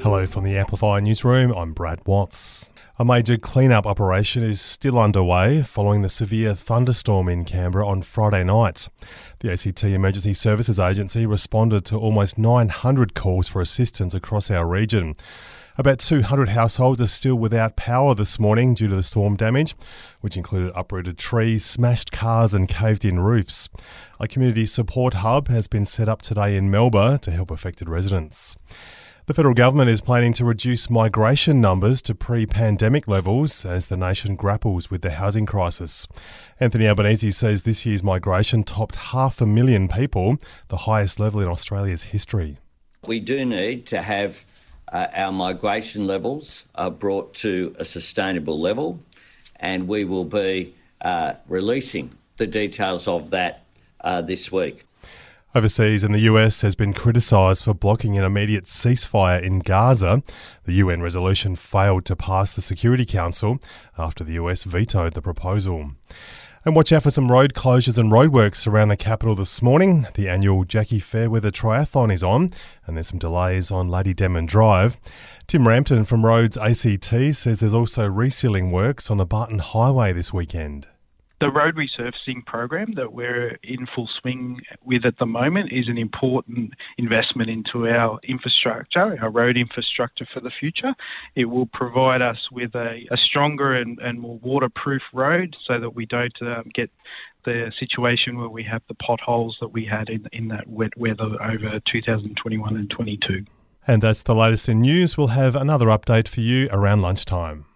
Hello from the Amplifier Newsroom, I'm Brad Watts. A major clean-up operation is still underway following the severe thunderstorm in Canberra on Friday night. The ACT Emergency Services Agency responded to almost 900 calls for assistance across our region. About 200 households are still without power this morning due to the storm damage, which included uprooted trees, smashed cars, and caved in roofs. A community support hub has been set up today in Melbourne to help affected residents. The federal government is planning to reduce migration numbers to pre pandemic levels as the nation grapples with the housing crisis. Anthony Albanese says this year's migration topped half a million people, the highest level in Australia's history. We do need to have uh, our migration levels are brought to a sustainable level, and we will be uh, releasing the details of that uh, this week. Overseas, and the US has been criticised for blocking an immediate ceasefire in Gaza. The UN resolution failed to pass the Security Council after the US vetoed the proposal. And watch out for some road closures and roadworks around the capital this morning. The annual Jackie Fairweather Triathlon is on, and there's some delays on Lady Denman Drive. Tim Rampton from Roads ACT says there's also resealing works on the Barton Highway this weekend. The road resurfacing program that we're in full swing with at the moment is an important investment into our infrastructure, our road infrastructure for the future. It will provide us with a, a stronger and, and, more waterproof road so that we don't um, get the situation where we have the potholes that we had in, in that wet weather over 2021 and 22. And that's the latest in news. We'll have another update for you around lunchtime.